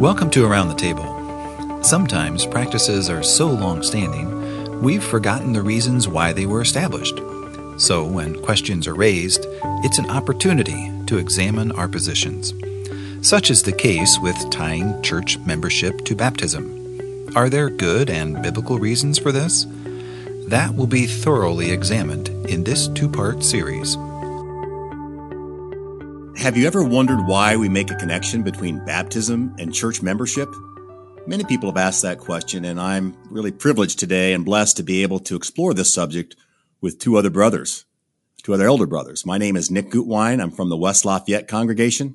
Welcome to Around the Table. Sometimes practices are so long standing, we've forgotten the reasons why they were established. So, when questions are raised, it's an opportunity to examine our positions. Such is the case with tying church membership to baptism. Are there good and biblical reasons for this? That will be thoroughly examined in this two part series. Have you ever wondered why we make a connection between baptism and church membership? Many people have asked that question, and I'm really privileged today and blessed to be able to explore this subject with two other brothers, two other elder brothers. My name is Nick Gutwein. I'm from the West Lafayette congregation.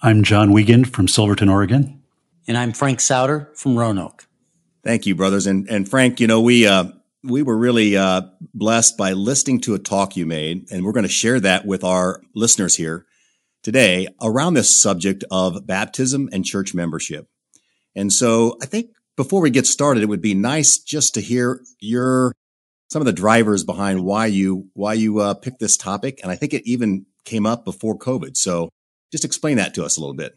I'm John Wiegand from Silverton, Oregon. And I'm Frank Sauder from Roanoke. Thank you, brothers. And, and Frank, you know, we, uh, we were really uh, blessed by listening to a talk you made, and we're going to share that with our listeners here today around this subject of baptism and church membership. And so I think before we get started, it would be nice just to hear your some of the drivers behind why you why you uh, picked this topic. And I think it even came up before COVID. So just explain that to us a little bit.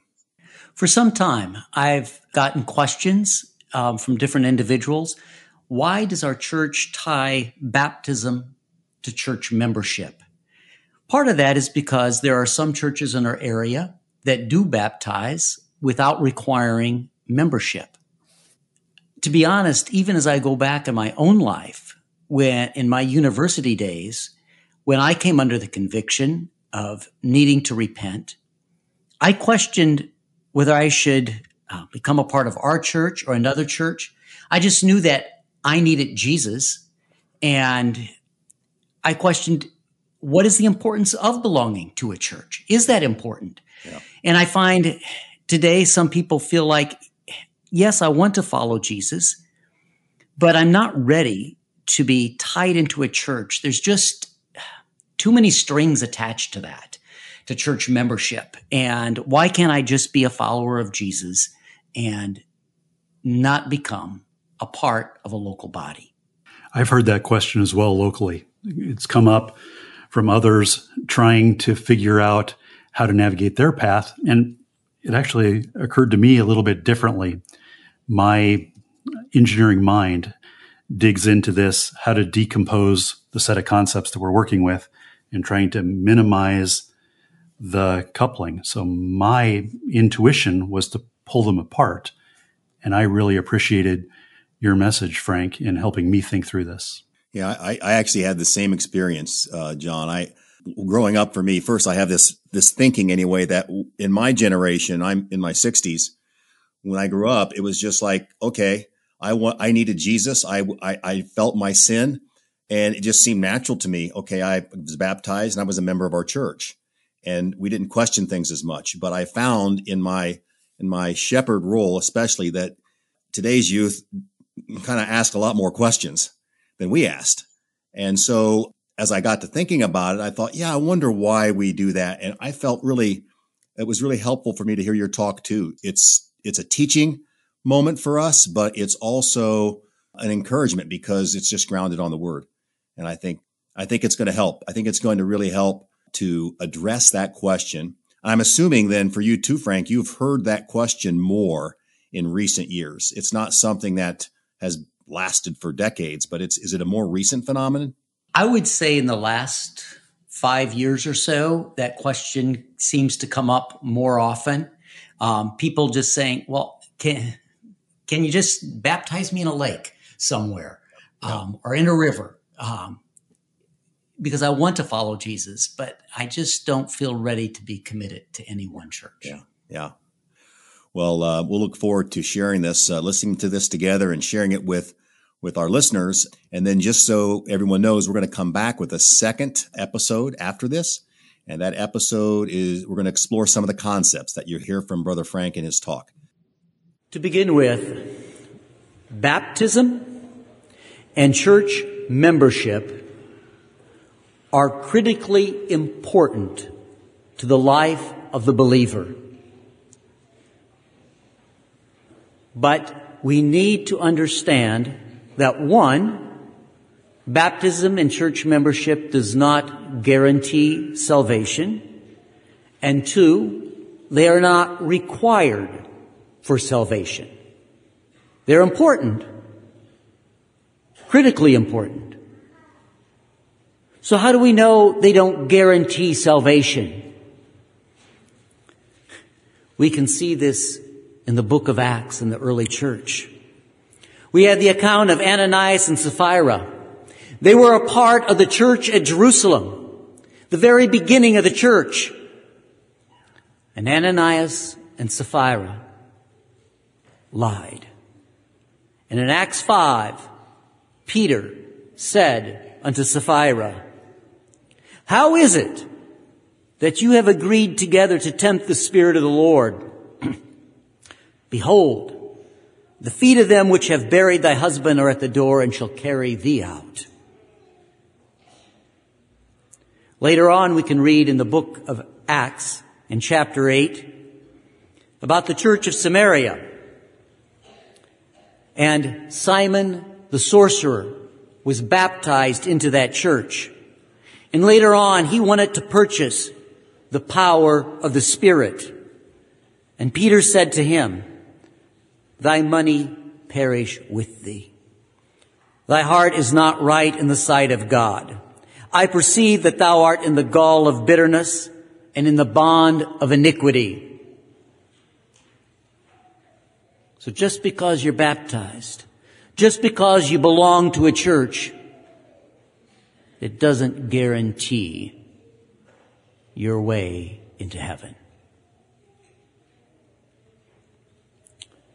For some time, I've gotten questions um, from different individuals. Why does our church tie baptism to church membership? Part of that is because there are some churches in our area that do baptize without requiring membership. To be honest, even as I go back in my own life, when in my university days, when I came under the conviction of needing to repent, I questioned whether I should uh, become a part of our church or another church. I just knew that I needed Jesus. And I questioned what is the importance of belonging to a church? Is that important? Yeah. And I find today some people feel like, yes, I want to follow Jesus, but I'm not ready to be tied into a church. There's just too many strings attached to that, to church membership. And why can't I just be a follower of Jesus and not become a part of a local body? I've heard that question as well locally. It's come up from others trying to figure out how to navigate their path. And it actually occurred to me a little bit differently. My engineering mind digs into this, how to decompose the set of concepts that we're working with and trying to minimize the coupling. So my intuition was to pull them apart. And I really appreciated your message, Frank, in helping me think through this. Yeah, I, I actually had the same experience, uh, John. I, growing up for me, first I have this, this thinking anyway that in my generation, I'm in my sixties. When I grew up, it was just like, okay, I want, I needed Jesus. I, I, I felt my sin and it just seemed natural to me. Okay. I was baptized and I was a member of our church and we didn't question things as much, but I found in my, in my shepherd role, especially that today's youth kind of ask a lot more questions than we asked. And so as I got to thinking about it, I thought, yeah, I wonder why we do that. And I felt really, it was really helpful for me to hear your talk too. It's, it's a teaching moment for us, but it's also an encouragement because it's just grounded on the word. And I think, I think it's going to help. I think it's going to really help to address that question. I'm assuming then for you too, Frank, you've heard that question more in recent years. It's not something that has lasted for decades, but it's is it a more recent phenomenon? I would say in the last five years or so, that question seems to come up more often. Um, people just saying, "Well, can can you just baptize me in a lake somewhere um, or in a river?" Um, because I want to follow Jesus, but I just don't feel ready to be committed to any one church. Yeah, yeah. Well, uh, we'll look forward to sharing this, uh, listening to this together, and sharing it with with our listeners. And then just so everyone knows, we're going to come back with a second episode after this. And that episode is we're going to explore some of the concepts that you hear from Brother Frank in his talk. To begin with, baptism and church membership are critically important to the life of the believer. But we need to understand that one, baptism and church membership does not guarantee salvation. And two, they are not required for salvation. They're important, critically important. So how do we know they don't guarantee salvation? We can see this in the book of Acts in the early church. We have the account of Ananias and Sapphira. They were a part of the church at Jerusalem, the very beginning of the church. And Ananias and Sapphira lied. And in Acts 5, Peter said unto Sapphira, How is it that you have agreed together to tempt the Spirit of the Lord? Behold, the feet of them which have buried thy husband are at the door and shall carry thee out. Later on, we can read in the book of Acts in chapter 8 about the church of Samaria. And Simon the sorcerer was baptized into that church. And later on, he wanted to purchase the power of the Spirit. And Peter said to him, thy money perish with thee. Thy heart is not right in the sight of God. I perceive that thou art in the gall of bitterness and in the bond of iniquity. So just because you're baptized, just because you belong to a church, it doesn't guarantee your way into heaven.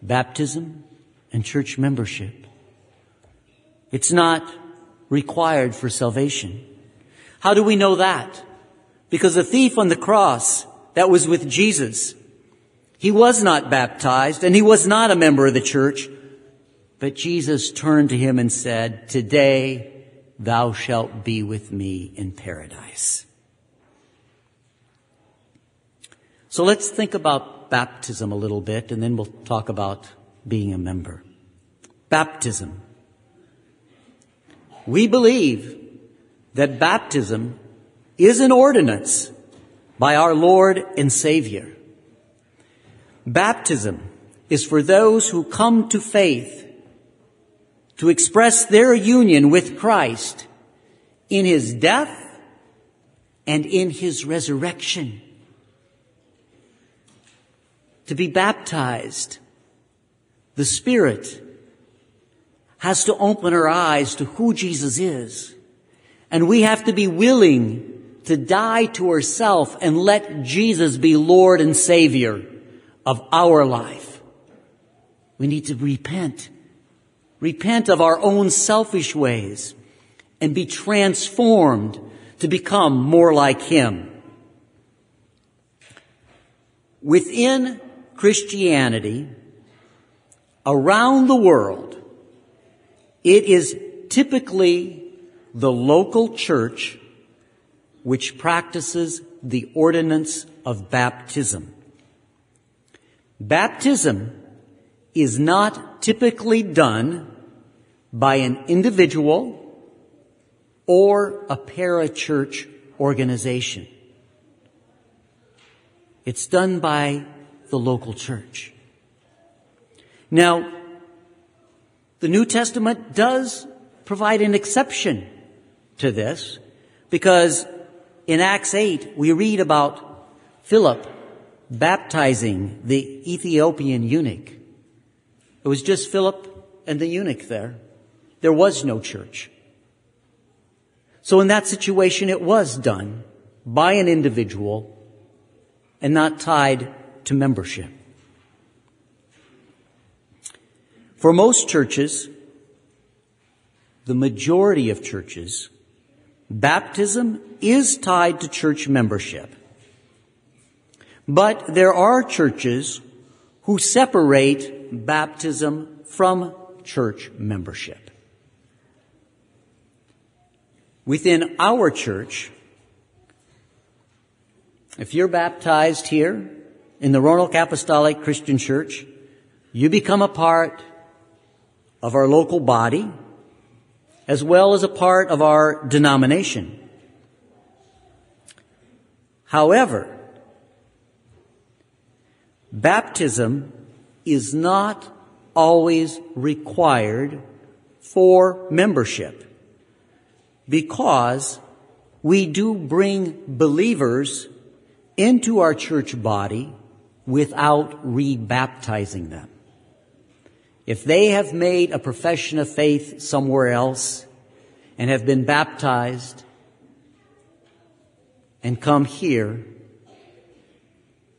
Baptism, and church membership. It's not required for salvation. How do we know that? Because the thief on the cross that was with Jesus, he was not baptized and he was not a member of the church, but Jesus turned to him and said, today thou shalt be with me in paradise. So let's think about baptism a little bit and then we'll talk about being a member. Baptism. We believe that baptism is an ordinance by our Lord and Savior. Baptism is for those who come to faith to express their union with Christ in His death and in His resurrection to be baptized. The Spirit has to open our eyes to who Jesus is. And we have to be willing to die to ourselves and let Jesus be Lord and Savior of our life. We need to repent. Repent of our own selfish ways and be transformed to become more like Him. Within Christianity around the world, it is typically the local church which practices the ordinance of baptism. Baptism is not typically done by an individual or a parachurch organization. It's done by the local church. Now, the New Testament does provide an exception to this because in Acts 8 we read about Philip baptizing the Ethiopian eunuch. It was just Philip and the eunuch there. There was no church. So in that situation it was done by an individual and not tied to membership. For most churches, the majority of churches, baptism is tied to church membership. But there are churches who separate baptism from church membership. Within our church, if you're baptized here, in the Roanoke Apostolic Christian Church, you become a part of our local body as well as a part of our denomination. However, baptism is not always required for membership because we do bring believers into our church body without rebaptizing them. If they have made a profession of faith somewhere else and have been baptized and come here,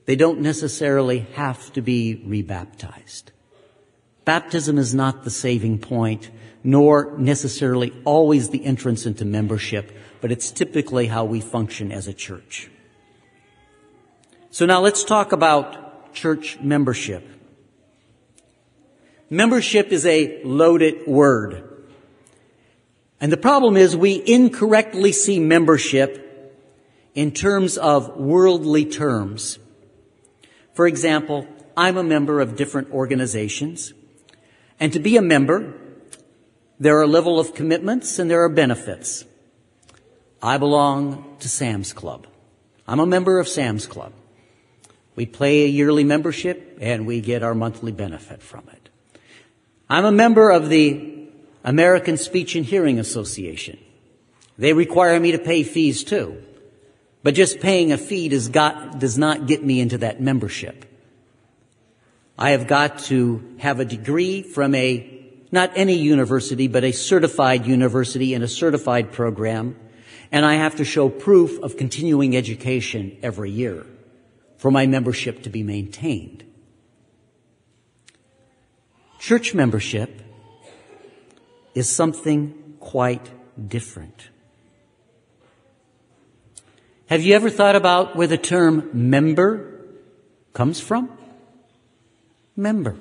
they don't necessarily have to be rebaptized. Baptism is not the saving point, nor necessarily always the entrance into membership, but it's typically how we function as a church. So now let's talk about church membership. Membership is a loaded word. And the problem is we incorrectly see membership in terms of worldly terms. For example, I'm a member of different organizations. And to be a member, there are a level of commitments and there are benefits. I belong to Sam's Club. I'm a member of Sam's Club. We pay a yearly membership and we get our monthly benefit from it. I'm a member of the American Speech and Hearing Association. They require me to pay fees too. But just paying a fee does, got, does not get me into that membership. I have got to have a degree from a, not any university, but a certified university and a certified program. And I have to show proof of continuing education every year for my membership to be maintained. Church membership is something quite different. Have you ever thought about where the term member comes from? Member.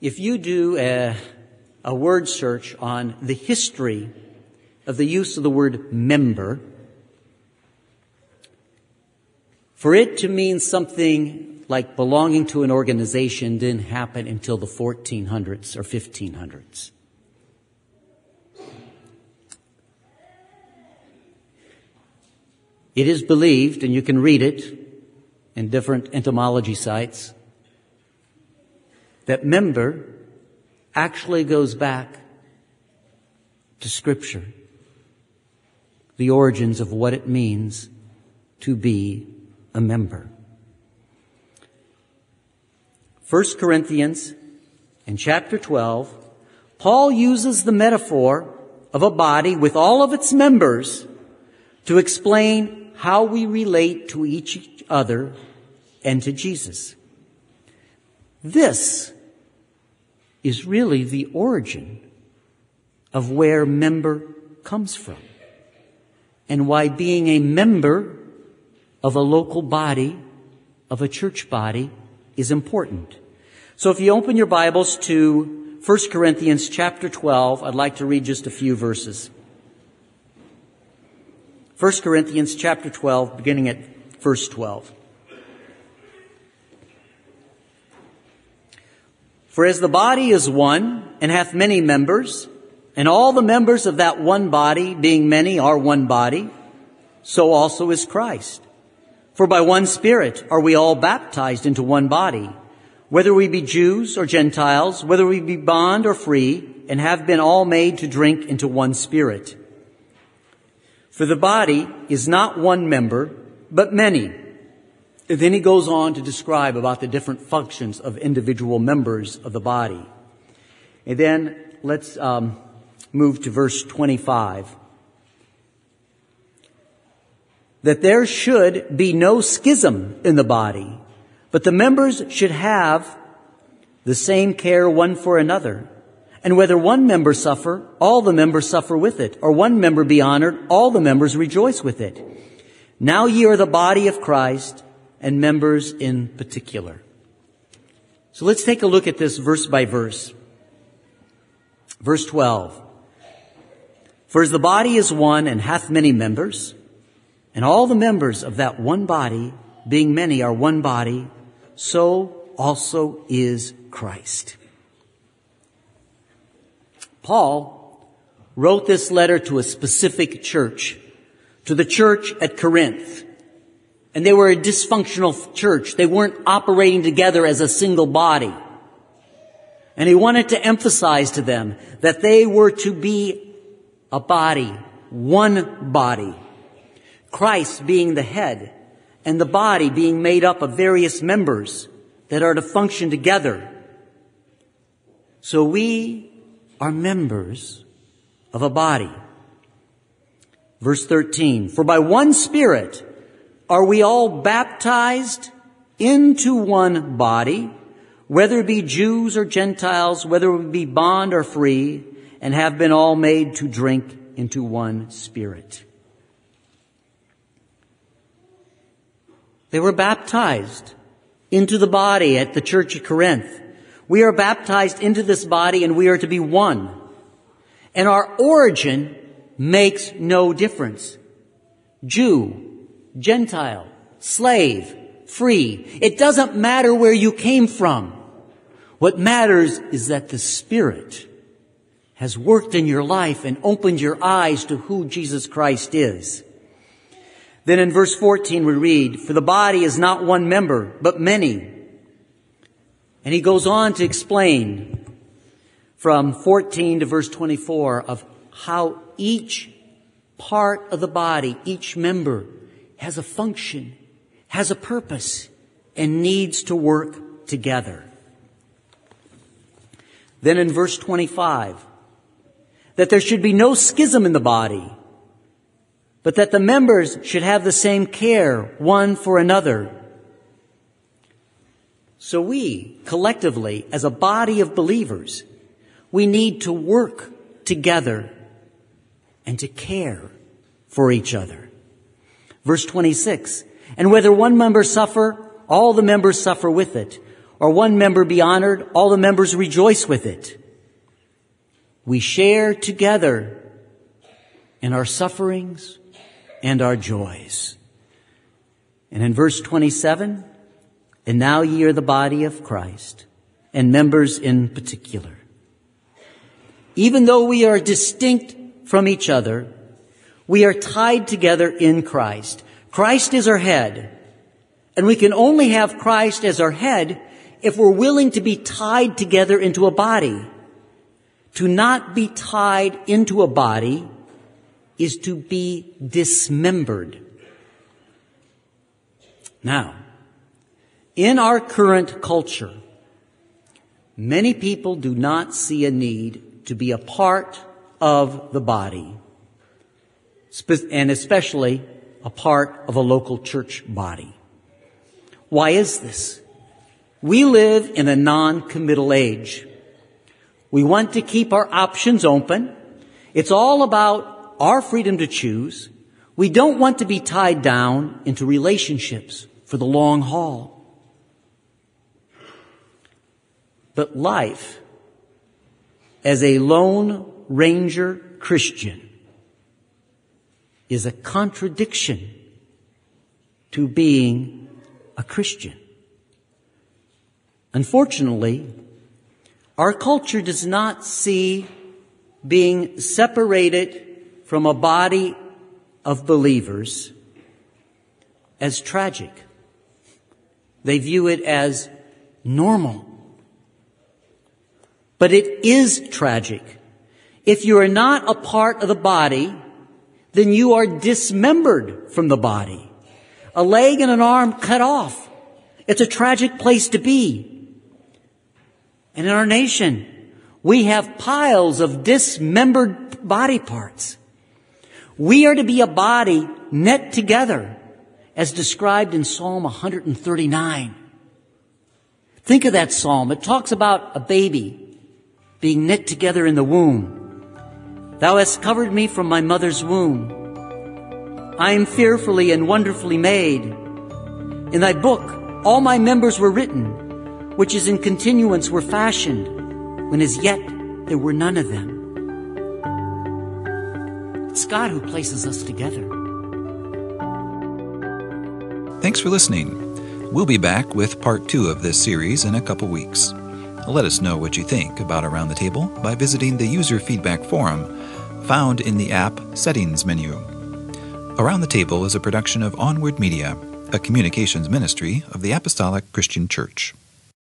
If you do a, a word search on the history of the use of the word member, for it to mean something like belonging to an organization didn't happen until the 1400s or 1500s. It is believed, and you can read it in different entomology sites, that member actually goes back to Scripture, the origins of what it means to be a member. 1 Corinthians in chapter 12, Paul uses the metaphor of a body with all of its members to explain how we relate to each other and to Jesus. This is really the origin of where member comes from and why being a member of a local body, of a church body, is important. So if you open your Bibles to 1 Corinthians chapter 12, I'd like to read just a few verses. 1 Corinthians chapter 12, beginning at verse 12. For as the body is one and hath many members, and all the members of that one body, being many, are one body, so also is Christ. For by one Spirit are we all baptized into one body, whether we be Jews or Gentiles, whether we be bond or free, and have been all made to drink into one Spirit. For the body is not one member, but many. And then he goes on to describe about the different functions of individual members of the body. And then let's um, move to verse 25 that there should be no schism in the body, but the members should have the same care one for another. And whether one member suffer, all the members suffer with it, or one member be honored, all the members rejoice with it. Now ye are the body of Christ and members in particular. So let's take a look at this verse by verse. Verse 12. For as the body is one and hath many members, and all the members of that one body, being many, are one body, so also is Christ. Paul wrote this letter to a specific church, to the church at Corinth. and they were a dysfunctional church. They weren't operating together as a single body. And he wanted to emphasize to them that they were to be a body, one body. Christ being the head and the body being made up of various members that are to function together. So we are members of a body. Verse 13, for by one spirit are we all baptized into one body, whether it be Jews or Gentiles, whether we be bond or free, and have been all made to drink into one spirit. They were baptized into the body at the church of Corinth. We are baptized into this body and we are to be one. And our origin makes no difference. Jew, Gentile, slave, free. It doesn't matter where you came from. What matters is that the Spirit has worked in your life and opened your eyes to who Jesus Christ is. Then in verse 14 we read, For the body is not one member, but many. And he goes on to explain from 14 to verse 24 of how each part of the body, each member has a function, has a purpose, and needs to work together. Then in verse 25, that there should be no schism in the body, but that the members should have the same care one for another. So we, collectively, as a body of believers, we need to work together and to care for each other. Verse 26, and whether one member suffer, all the members suffer with it, or one member be honored, all the members rejoice with it. We share together in our sufferings and our joys. And in verse 27, and now ye are the body of Christ, and members in particular. Even though we are distinct from each other, we are tied together in Christ. Christ is our head. And we can only have Christ as our head if we're willing to be tied together into a body. To not be tied into a body is to be dismembered. Now, in our current culture, many people do not see a need to be a part of the body, and especially a part of a local church body. Why is this? We live in a non-committal age. We want to keep our options open. It's all about our freedom to choose. We don't want to be tied down into relationships for the long haul. But life as a lone Ranger Christian is a contradiction to being a Christian. Unfortunately, our culture does not see being separated from a body of believers as tragic. They view it as normal. But it is tragic if you are not a part of the body, then you are dismembered from the body. A leg and an arm cut off. It's a tragic place to be. And in our nation, we have piles of dismembered body parts. We are to be a body knit together as described in Psalm 139. Think of that psalm. It talks about a baby being knit together in the womb. Thou hast covered me from my mother's womb. I am fearfully and wonderfully made. In thy book, all my members were written, which is in continuance were fashioned, when as yet there were none of them. It's God who places us together. Thanks for listening. We'll be back with part two of this series in a couple weeks. Let us know what you think about Around the Table by visiting the User Feedback Forum found in the app Settings menu. Around the Table is a production of Onward Media a communications ministry of the Apostolic Christian Church.